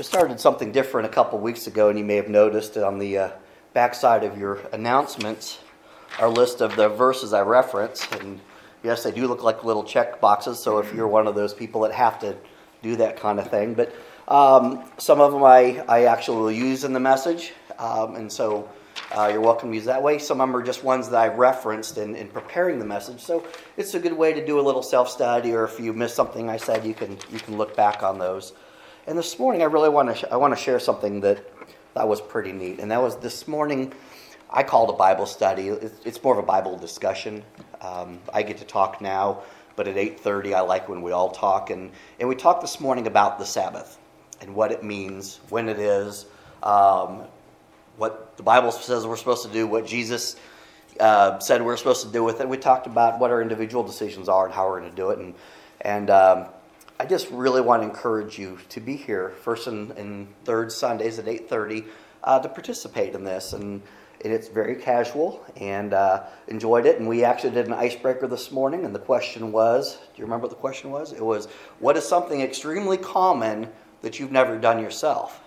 We started something different a couple weeks ago, and you may have noticed on the uh, backside of your announcements our list of the verses I reference. And yes, they do look like little check boxes, so if you're one of those people that have to do that kind of thing. But um, some of them I, I actually will use in the message, um, and so uh, you're welcome to use that way. Some of them are just ones that I referenced in, in preparing the message. So it's a good way to do a little self study, or if you missed something I said, you can, you can look back on those. And this morning, I really want to sh- I want to share something that that was pretty neat, and that was this morning. I called a Bible study. It's more of a Bible discussion. Um, I get to talk now, but at 8:30, I like when we all talk, and and we talked this morning about the Sabbath and what it means, when it is, um, what the Bible says we're supposed to do, what Jesus uh, said we're supposed to do with it. We talked about what our individual decisions are and how we're going to do it, and and um, I just really want to encourage you to be here first and, and third Sundays at 8:30 uh, to participate in this, and, and it's very casual and uh, enjoyed it. And we actually did an icebreaker this morning, and the question was, do you remember what the question was? It was, what is something extremely common that you've never done yourself?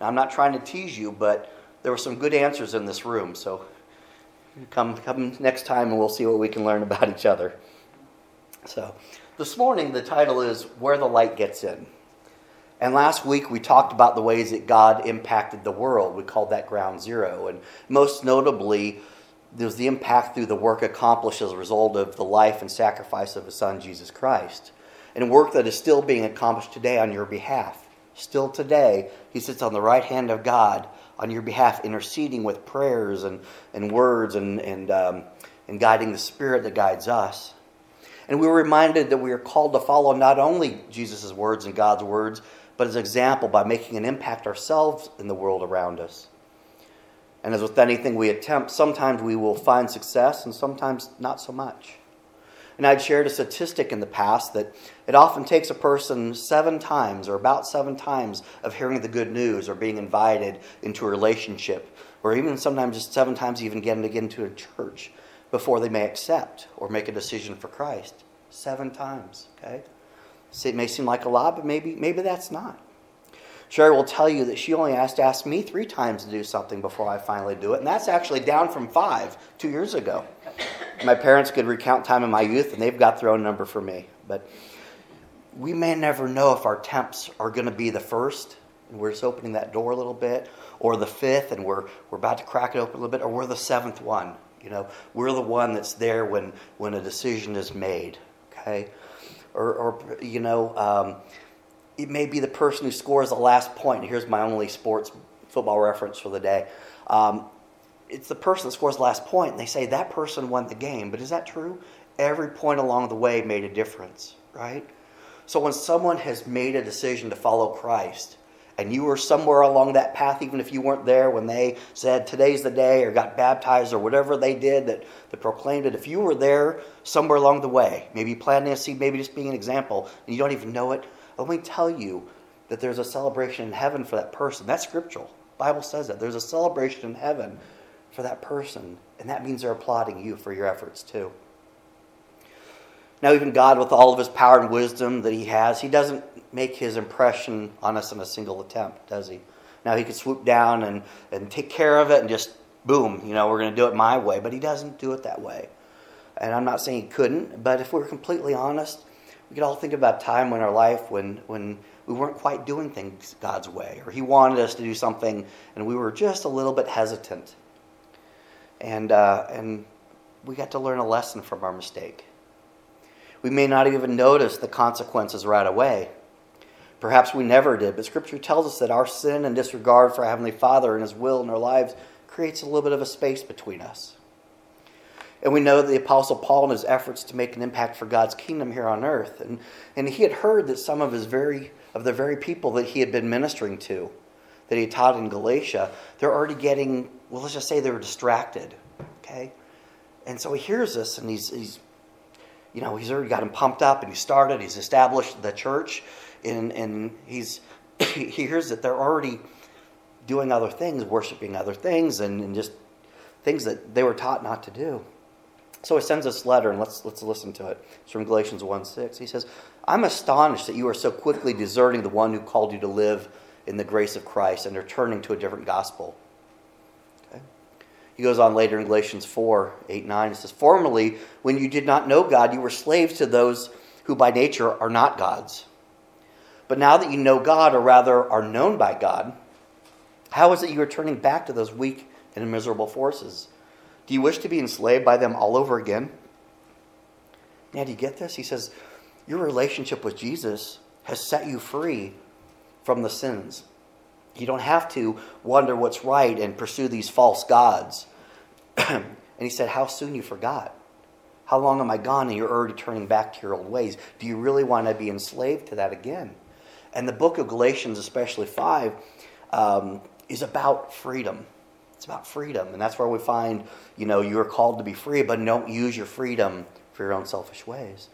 Now I'm not trying to tease you, but there were some good answers in this room, so come come next time and we'll see what we can learn about each other. So. This morning, the title is Where the Light Gets In. And last week, we talked about the ways that God impacted the world. We called that ground zero. And most notably, there's the impact through the work accomplished as a result of the life and sacrifice of His Son, Jesus Christ. And work that is still being accomplished today on your behalf. Still today, He sits on the right hand of God on your behalf, interceding with prayers and, and words and, and, um, and guiding the Spirit that guides us. And we were reminded that we are called to follow not only Jesus' words and God's words, but as example by making an impact ourselves in the world around us. And as with anything we attempt, sometimes we will find success and sometimes not so much. And I'd shared a statistic in the past that it often takes a person seven times or about seven times of hearing the good news or being invited into a relationship, or even sometimes just seven times even getting to get into a church before they may accept or make a decision for Christ. Seven times, okay? it may seem like a lot, but maybe, maybe that's not. Sherry will tell you that she only has to ask me three times to do something before I finally do it, and that's actually down from five two years ago. My parents could recount time in my youth, and they've got their own number for me. But we may never know if our temps are going to be the first, and we're just opening that door a little bit, or the fifth, and we're, we're about to crack it open a little bit, or we're the seventh one. You know, we're the one that's there when, when a decision is made, okay? Or, or you know, um, it may be the person who scores the last point. Here's my only sports football reference for the day. Um, it's the person that scores the last point, and they say that person won the game. But is that true? Every point along the way made a difference, right? So when someone has made a decision to follow Christ, and you were somewhere along that path, even if you weren't there when they said today's the day or got baptized or whatever they did that, that proclaimed it, if you were there somewhere along the way, maybe planting a seed, maybe just being an example, and you don't even know it, let me tell you that there's a celebration in heaven for that person. That's scriptural. Bible says that. There's a celebration in heaven for that person, and that means they're applauding you for your efforts too. Now, even God, with all of his power and wisdom that he has, he doesn't make his impression on us in a single attempt, does he? Now, he could swoop down and, and take care of it and just, boom, you know, we're going to do it my way, but he doesn't do it that way. And I'm not saying he couldn't, but if we're completely honest, we could all think about time in our life when, when we weren't quite doing things God's way, or he wanted us to do something and we were just a little bit hesitant. And, uh, and we got to learn a lesson from our mistake. We may not even notice the consequences right away. Perhaps we never did, but Scripture tells us that our sin and disregard for our Heavenly Father and His will in our lives creates a little bit of a space between us. And we know that the Apostle Paul, in his efforts to make an impact for God's kingdom here on earth, and, and he had heard that some of his very of the very people that he had been ministering to, that he taught in Galatia, they're already getting, well, let's just say they were distracted. Okay? And so he hears this and he's he's you know, he's already got him pumped up and he started, he's established the church, and, and he's, he hears that they're already doing other things, worshiping other things, and, and just things that they were taught not to do. So he sends this letter, and let's, let's listen to it. It's from Galatians 1 6. He says, I'm astonished that you are so quickly deserting the one who called you to live in the grace of Christ and they're turning to a different gospel. He goes on later in Galatians 4 8, 9. It says, Formerly, when you did not know God, you were slaves to those who by nature are not gods. But now that you know God, or rather are known by God, how is it you are turning back to those weak and miserable forces? Do you wish to be enslaved by them all over again? Now, do you get this? He says, Your relationship with Jesus has set you free from the sins. You don't have to wonder what's right and pursue these false gods. and he said, How soon you forgot? How long am I gone and you're already turning back to your old ways? Do you really want to be enslaved to that again? And the book of Galatians, especially 5, um, is about freedom. It's about freedom. And that's where we find, you know, you're called to be free, but don't use your freedom for your own selfish ways.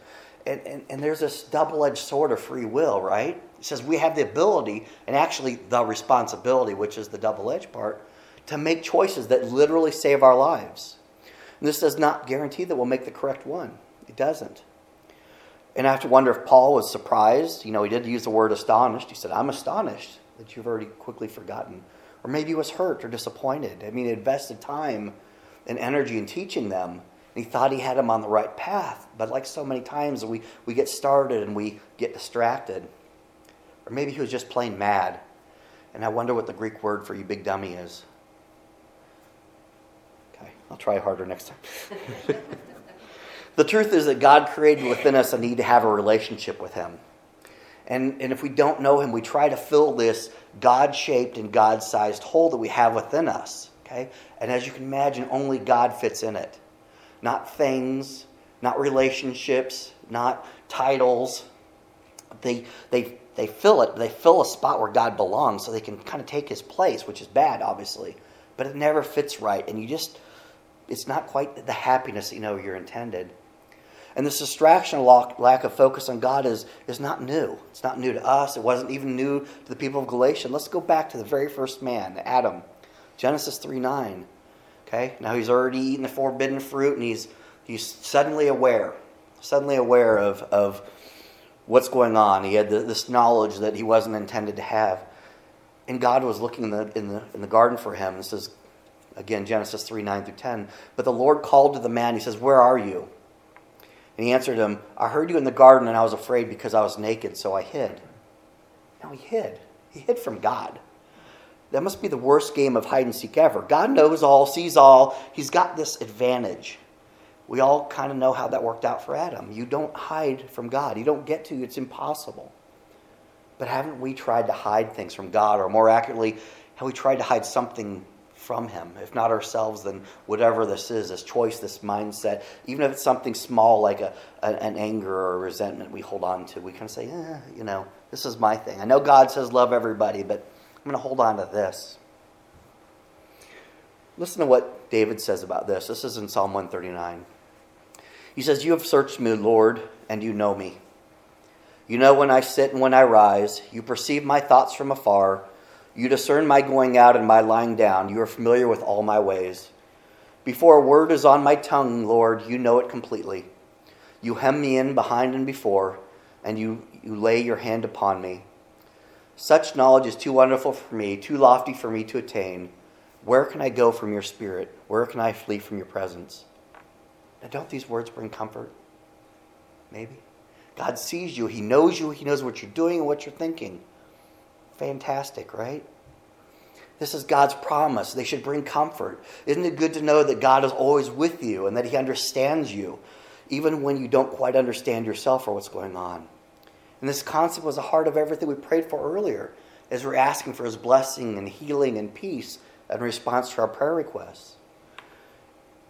And, and, and there's this double edged sword of free will, right? It says we have the ability and actually the responsibility, which is the double edged part, to make choices that literally save our lives. And this does not guarantee that we'll make the correct one, it doesn't. And I have to wonder if Paul was surprised. You know, he did use the word astonished. He said, I'm astonished that you've already quickly forgotten. Or maybe he was hurt or disappointed. I mean, he invested time and energy in teaching them. And he thought he had them on the right path. But like so many times, we, we get started and we get distracted. Or maybe he was just plain mad. And I wonder what the Greek word for you big dummy is. Okay, I'll try harder next time. the truth is that God created within us a need to have a relationship with Him. And, and if we don't know Him, we try to fill this God shaped and God sized hole that we have within us. Okay? And as you can imagine, only God fits in it. Not things, not relationships, not titles. They, they they fill it, they fill a spot where God belongs so they can kind of take his place, which is bad, obviously. But it never fits right. And you just, it's not quite the happiness you know you're intended. And this distraction, lack of focus on God is, is not new. It's not new to us. It wasn't even new to the people of Galatia. Let's go back to the very first man, Adam. Genesis 3 9. Okay? Now he's already eaten the forbidden fruit and he's, he's suddenly aware, suddenly aware of, of what's going on. He had this knowledge that he wasn't intended to have. And God was looking in the, in the, in the garden for him. This is, again, Genesis 3 9 through 10. But the Lord called to the man. He says, Where are you? And he answered him, I heard you in the garden, and I was afraid because I was naked, so I hid. Now he hid. He hid from God. That must be the worst game of hide and seek ever. God knows all, sees all. He's got this advantage. We all kind of know how that worked out for Adam. You don't hide from God, you don't get to, it's impossible. But haven't we tried to hide things from God? Or more accurately, have we tried to hide something from Him? If not ourselves, then whatever this is, this choice, this mindset, even if it's something small like a, an anger or a resentment we hold on to, we kind of say, eh, you know, this is my thing. I know God says love everybody, but I'm going to hold on to this. Listen to what David says about this. This is in Psalm 139. He says, You have searched me, Lord, and you know me. You know when I sit and when I rise. You perceive my thoughts from afar. You discern my going out and my lying down. You are familiar with all my ways. Before a word is on my tongue, Lord, you know it completely. You hem me in behind and before, and you, you lay your hand upon me. Such knowledge is too wonderful for me, too lofty for me to attain. Where can I go from your spirit? Where can I flee from your presence? Now, don't these words bring comfort? Maybe. God sees you, He knows you, He knows what you're doing and what you're thinking. Fantastic, right? This is God's promise. They should bring comfort. Isn't it good to know that God is always with you and that He understands you, even when you don't quite understand yourself or what's going on? And this concept was the heart of everything we prayed for earlier as we're asking for His blessing and healing and peace in response to our prayer requests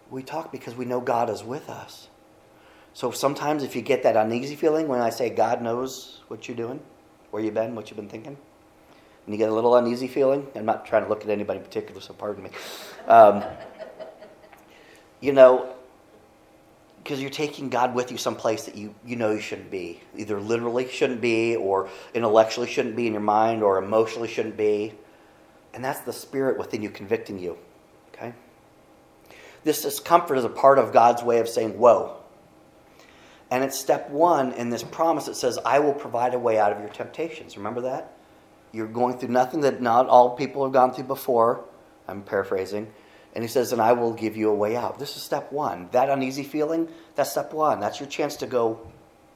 we talk because we know God is with us. So sometimes if you get that uneasy feeling when I say God knows what you're doing, where you've been, what you've been thinking, and you get a little uneasy feeling, I'm not trying to look at anybody in particular, so pardon me. Um, you know, because you're taking God with you someplace that you, you know you shouldn't be. Either literally shouldn't be, or intellectually shouldn't be in your mind, or emotionally shouldn't be. And that's the spirit within you convicting you. Okay? This discomfort is a part of God's way of saying, Whoa. And it's step one in this promise that says, I will provide a way out of your temptations. Remember that? You're going through nothing that not all people have gone through before. I'm paraphrasing. And he says, and I will give you a way out. This is step one. That uneasy feeling, that's step one. That's your chance to go,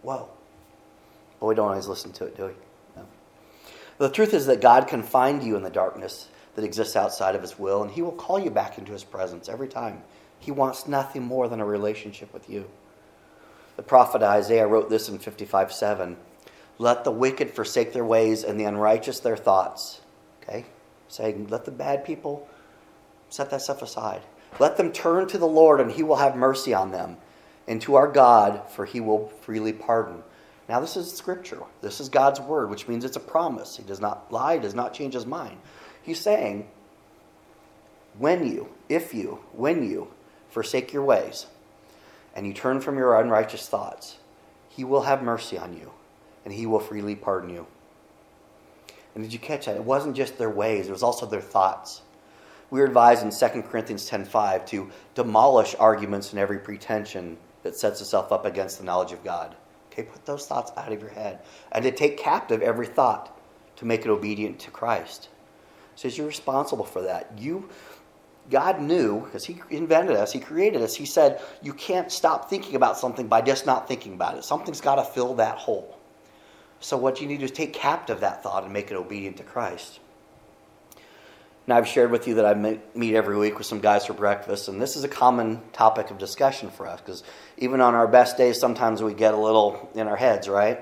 whoa. But we don't always listen to it, do we? No. The truth is that God can find you in the darkness that exists outside of his will, and he will call you back into his presence every time. He wants nothing more than a relationship with you. The prophet Isaiah wrote this in 55 7. Let the wicked forsake their ways and the unrighteous their thoughts. Okay? Saying, let the bad people set that stuff aside. Let them turn to the Lord, and he will have mercy on them, and to our God, for he will freely pardon. Now, this is scripture. This is God's word, which means it's a promise. He does not lie, does not change his mind. He's saying, when you, if you, when you forsake your ways, and you turn from your unrighteous thoughts, he will have mercy on you, and he will freely pardon you. And did you catch that? It wasn't just their ways, it was also their thoughts. We are advised in 2 Corinthians 10.5 to demolish arguments and every pretension that sets itself up against the knowledge of God. Okay, put those thoughts out of your head. And to take captive every thought to make it obedient to Christ. says you're responsible for that. You God knew, because He invented us, He created us, He said, you can't stop thinking about something by just not thinking about it. Something's got to fill that hole. So, what you need to do is take captive that thought and make it obedient to Christ. Now, I've shared with you that I meet every week with some guys for breakfast, and this is a common topic of discussion for us because even on our best days, sometimes we get a little in our heads, right?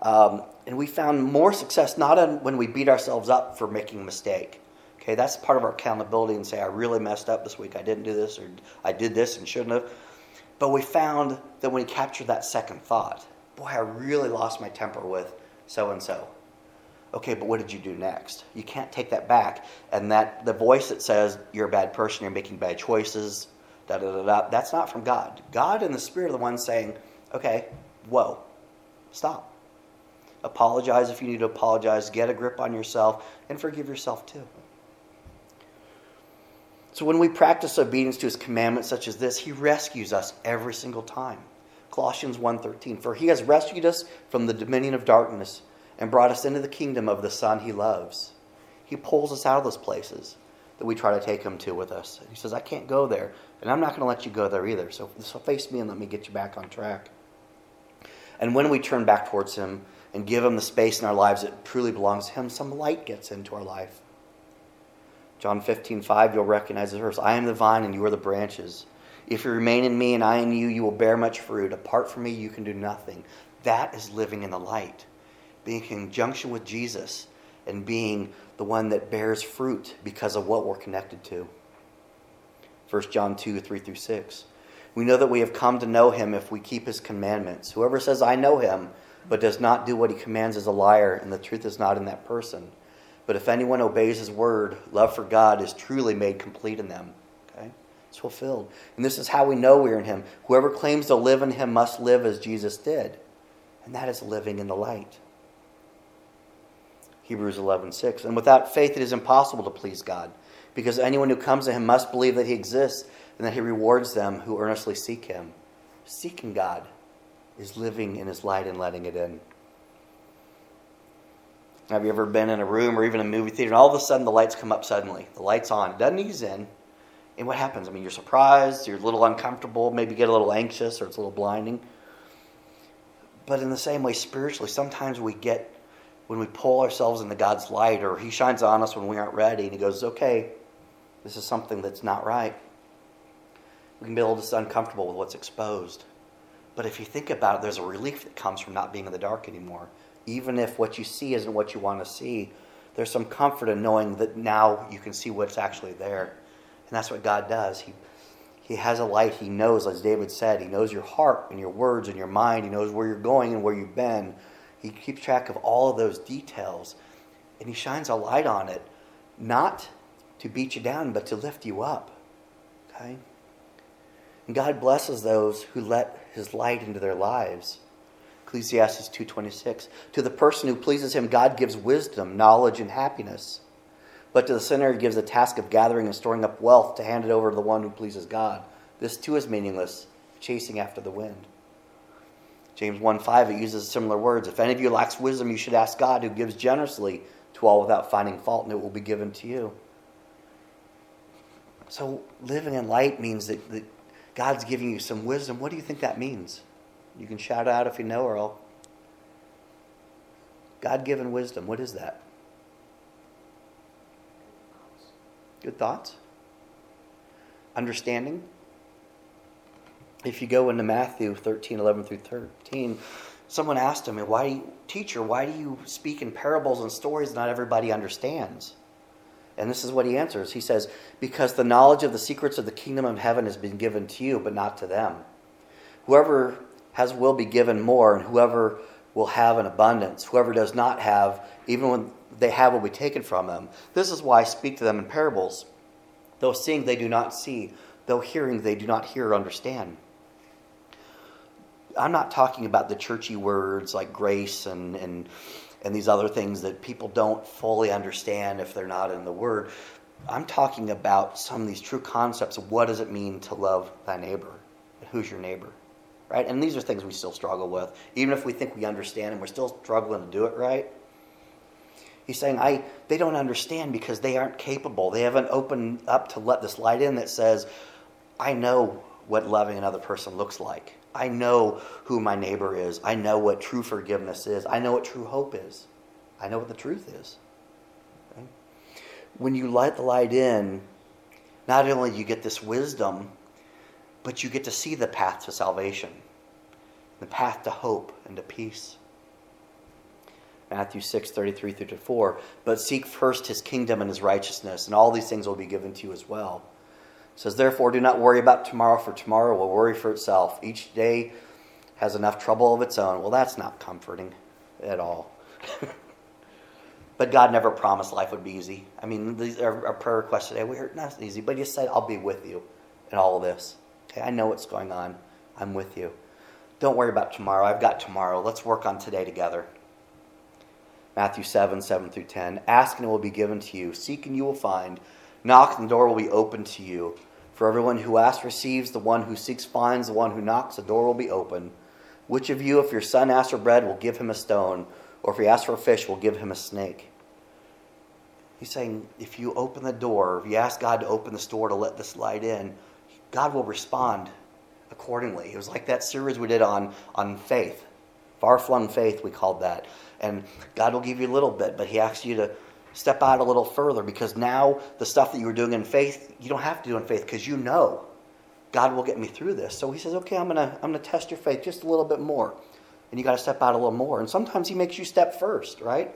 Um, and we found more success not when we beat ourselves up for making a mistake. Okay, that's part of our accountability and say, I really messed up this week. I didn't do this, or I did this and shouldn't have. But we found that when we captured that second thought, boy, I really lost my temper with so and so okay, but what did you do next? You can't take that back. And that the voice that says you're a bad person, you're making bad choices, da da da da, that's not from God. God and the Spirit are the ones saying, okay, whoa, stop. Apologize if you need to apologize, get a grip on yourself, and forgive yourself too. So when we practice obedience to his commandments such as this, he rescues us every single time. Colossians 1:13 For he has rescued us from the dominion of darkness and brought us into the kingdom of the Son he loves. He pulls us out of those places that we try to take him to with us. He says, I can't go there, and I'm not going to let you go there either. So, so face me and let me get you back on track. And when we turn back towards him and give him the space in our lives that truly belongs to him, some light gets into our life. John 15, 5, you'll recognize this verse I am the vine and you are the branches. If you remain in me and I in you, you will bear much fruit. Apart from me, you can do nothing. That is living in the light being in conjunction with Jesus and being the one that bears fruit because of what we're connected to. 1 John 2 3 through 6. We know that we have come to know him if we keep his commandments. Whoever says, I know him, but does not do what he commands is a liar, and the truth is not in that person. But if anyone obeys his word, love for God is truly made complete in them. It's fulfilled. And this is how we know we're in him. Whoever claims to live in him must live as Jesus did. And that is living in the light. Hebrews 11:6. And without faith it is impossible to please God, because anyone who comes to him must believe that he exists and that he rewards them who earnestly seek him. Seeking God is living in his light and letting it in. Have you ever been in a room or even a movie theater and all of a sudden the lights come up suddenly? The light's on. It doesn't ease in. And what happens? I mean, you're surprised, you're a little uncomfortable, maybe get a little anxious or it's a little blinding. But in the same way, spiritually, sometimes we get when we pull ourselves into God's light, or He shines on us when we aren't ready, and He goes, okay, this is something that's not right. We can be a little just uncomfortable with what's exposed. But if you think about it, there's a relief that comes from not being in the dark anymore. Even if what you see isn't what you want to see, there's some comfort in knowing that now you can see what's actually there. And that's what God does. He, he has a light. He knows, as David said, He knows your heart and your words and your mind. He knows where you're going and where you've been. He keeps track of all of those details and he shines a light on it, not to beat you down, but to lift you up. Okay? And God blesses those who let his light into their lives. Ecclesiastes 2:26 To the person who pleases him God gives wisdom, knowledge and happiness. But to the sinner he gives the task of gathering and storing up wealth to hand it over to the one who pleases God. This too is meaningless, chasing after the wind. James 1 5, it uses similar words. If any of you lacks wisdom, you should ask God, who gives generously to all without finding fault, and it will be given to you. So, living in light means that, that God's giving you some wisdom. What do you think that means? You can shout out if you know, or I'll. God given wisdom, what is that? Good thoughts? Understanding? If you go into Matthew 13, 11 through 13, someone asked him, why, Teacher, why do you speak in parables and stories not everybody understands? And this is what he answers. He says, Because the knowledge of the secrets of the kingdom of heaven has been given to you, but not to them. Whoever has will be given more, and whoever will have an abundance. Whoever does not have, even when they have, will be taken from them. This is why I speak to them in parables. Though seeing, they do not see. Though hearing, they do not hear or understand. I'm not talking about the churchy words like grace and, and, and these other things that people don't fully understand if they're not in the Word. I'm talking about some of these true concepts what does it mean to love thy neighbor? Who's your neighbor? Right? And these are things we still struggle with. Even if we think we understand and we're still struggling to do it right. He's saying, I they don't understand because they aren't capable. They haven't opened up to let this light in that says, I know what loving another person looks like. I know who my neighbor is. I know what true forgiveness is. I know what true hope is. I know what the truth is. Okay? When you let the light in, not only you get this wisdom, but you get to see the path to salvation, the path to hope and to peace. Matthew 6, 33 through 4. But seek first his kingdom and his righteousness, and all these things will be given to you as well. It says, Therefore, do not worry about tomorrow, for tomorrow will worry for itself. Each day has enough trouble of its own. Well, that's not comforting at all. but God never promised life would be easy. I mean, these are our prayer requests today. We heard not easy, but He said, I'll be with you in all of this. Okay, I know what's going on. I'm with you. Don't worry about tomorrow. I've got tomorrow. Let's work on today together. Matthew 7, 7 through 10. Ask and it will be given to you. Seek and you will find. Knock and the door will be opened to you. For everyone who asks receives, the one who seeks finds, the one who knocks, the door will be open. Which of you, if your son asks for bread, will give him a stone? Or if he asks for a fish, will give him a snake? He's saying if you open the door, if you ask God to open this door to let this light in, God will respond accordingly. It was like that series we did on, on faith. Far flung faith, we called that. And God will give you a little bit, but He asks you to step out a little further because now the stuff that you were doing in faith, you don't have to do in faith because you know God will get me through this. So He says, okay, I'm going to I'm going to test your faith just a little bit more. And you got to step out a little more. And sometimes He makes you step first, right?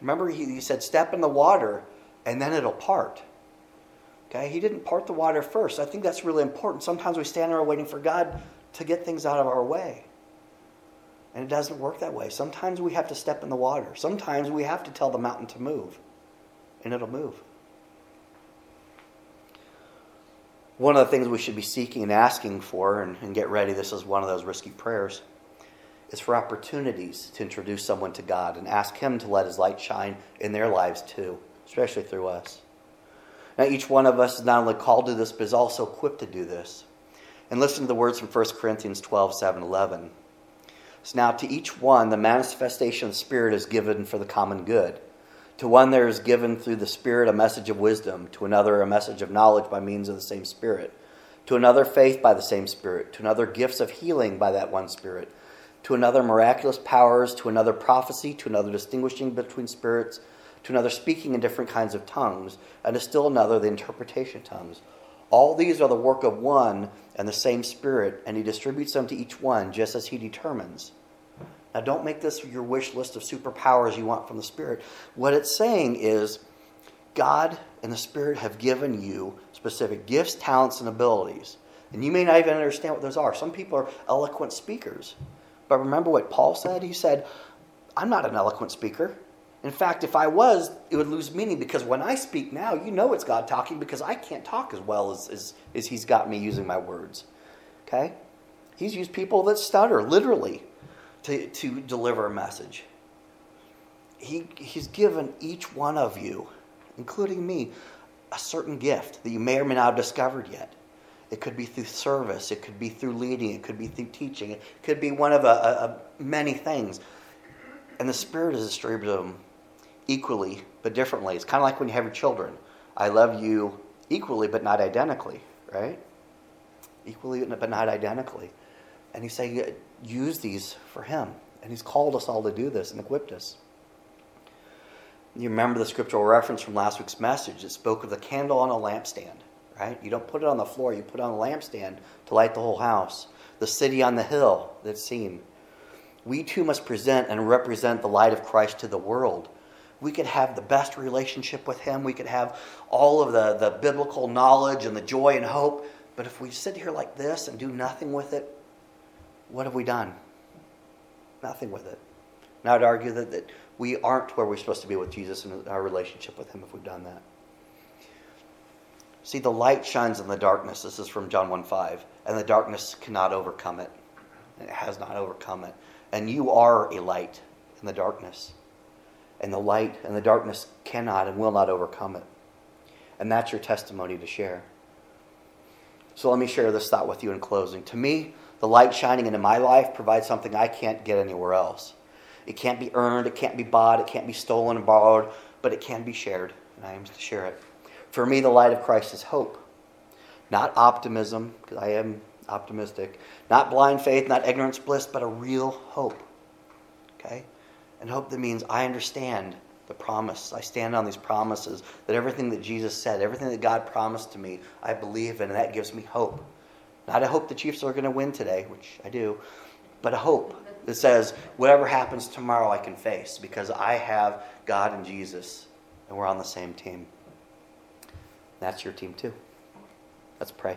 Remember, He, he said, step in the water and then it'll part. Okay? He didn't part the water first. I think that's really important. Sometimes we stand there waiting for God to get things out of our way. And it doesn't work that way. Sometimes we have to step in the water. Sometimes we have to tell the mountain to move, and it'll move. One of the things we should be seeking and asking for, and, and get ready, this is one of those risky prayers, is for opportunities to introduce someone to God and ask Him to let His light shine in their lives too, especially through us. Now, each one of us is not only called to this, but is also equipped to do this. And listen to the words from 1 Corinthians 12 7 11. Now to each one, the manifestation of the Spirit is given for the common good. To one, there is given through the Spirit a message of wisdom, to another, a message of knowledge by means of the same Spirit, to another, faith by the same Spirit, to another, gifts of healing by that one Spirit, to another, miraculous powers, to another, prophecy, to another, distinguishing between spirits, to another, speaking in different kinds of tongues, and to still another, the interpretation of tongues. All these are the work of one and the same Spirit, and He distributes them to each one just as He determines. Now, don't make this your wish list of superpowers you want from the Spirit. What it's saying is God and the Spirit have given you specific gifts, talents, and abilities. And you may not even understand what those are. Some people are eloquent speakers. But remember what Paul said? He said, I'm not an eloquent speaker. In fact, if I was, it would lose meaning because when I speak now, you know it's God talking because I can't talk as well as, as, as He's got me using my words. Okay? He's used people that stutter, literally, to, to deliver a message. He, he's given each one of you, including me, a certain gift that you may or may not have discovered yet. It could be through service, it could be through leading, it could be through teaching, it could be one of a, a, a many things. And the Spirit has distributed them equally but differently. It's kind of like when you have your children. I love you equally but not identically, right? Equally but not identically. And he's saying, use these for him. And he's called us all to do this and equipped us. You remember the scriptural reference from last week's message. It spoke of the candle on a lampstand, right? You don't put it on the floor, you put it on a lampstand to light the whole house. The city on the hill that's seen. We too must present and represent the light of Christ to the world. We could have the best relationship with Him. We could have all of the, the biblical knowledge and the joy and hope. But if we sit here like this and do nothing with it, what have we done? Nothing with it. And I would argue that, that we aren't where we're supposed to be with Jesus and our relationship with Him if we've done that. See, the light shines in the darkness. This is from John 1 5. And the darkness cannot overcome it. It has not overcome it. And you are a light in the darkness. And the light and the darkness cannot and will not overcome it. And that's your testimony to share. So let me share this thought with you in closing. To me, the light shining into my life provides something I can't get anywhere else. It can't be earned, it can't be bought, it can't be stolen and borrowed, but it can be shared, and I am to share it. For me, the light of Christ is hope, not optimism, because I am optimistic, not blind faith, not ignorance bliss, but a real hope. Okay? And hope that means I understand the promise. I stand on these promises that everything that Jesus said, everything that God promised to me, I believe in, and that gives me hope. Not a hope the Chiefs are going to win today, which I do, but a hope that says whatever happens tomorrow I can face because I have God and Jesus and we're on the same team. That's your team too. Let's pray.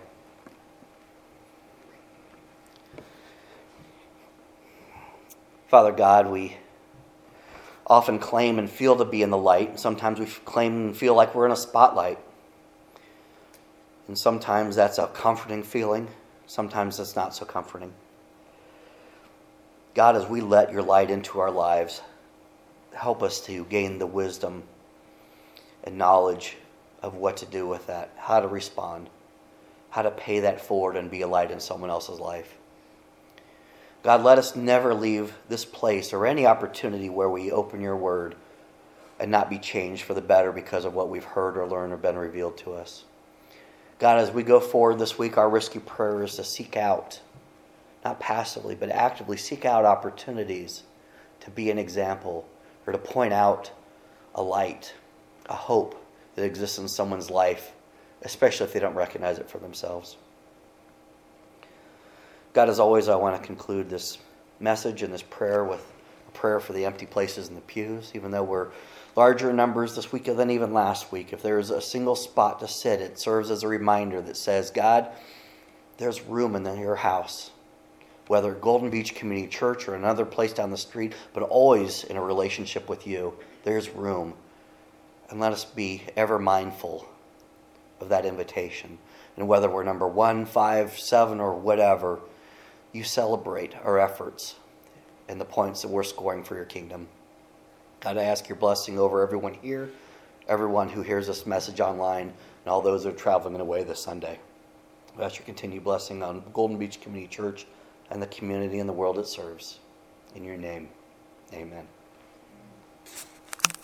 Father God, we often claim and feel to be in the light. Sometimes we claim and feel like we're in a spotlight. And sometimes that's a comforting feeling, sometimes it's not so comforting. God, as we let your light into our lives, help us to gain the wisdom and knowledge of what to do with that, how to respond, how to pay that forward and be a light in someone else's life. God, let us never leave this place or any opportunity where we open your word and not be changed for the better because of what we've heard or learned or been revealed to us. God, as we go forward this week, our risky prayer is to seek out, not passively, but actively seek out opportunities to be an example or to point out a light, a hope that exists in someone's life, especially if they don't recognize it for themselves. God, as always, I want to conclude this message and this prayer with a prayer for the empty places in the pews, even though we're larger numbers this week than even last week. If there's a single spot to sit, it serves as a reminder that says, God, there's room in your house, whether Golden Beach Community Church or another place down the street, but always in a relationship with you. There's room. And let us be ever mindful of that invitation. And whether we're number one, five, seven, or whatever, you celebrate our efforts and the points that we're scoring for your kingdom. God, I ask your blessing over everyone here, everyone who hears this message online, and all those that are traveling away this Sunday. I ask your continued blessing on Golden Beach Community Church and the community and the world it serves. In your name, amen.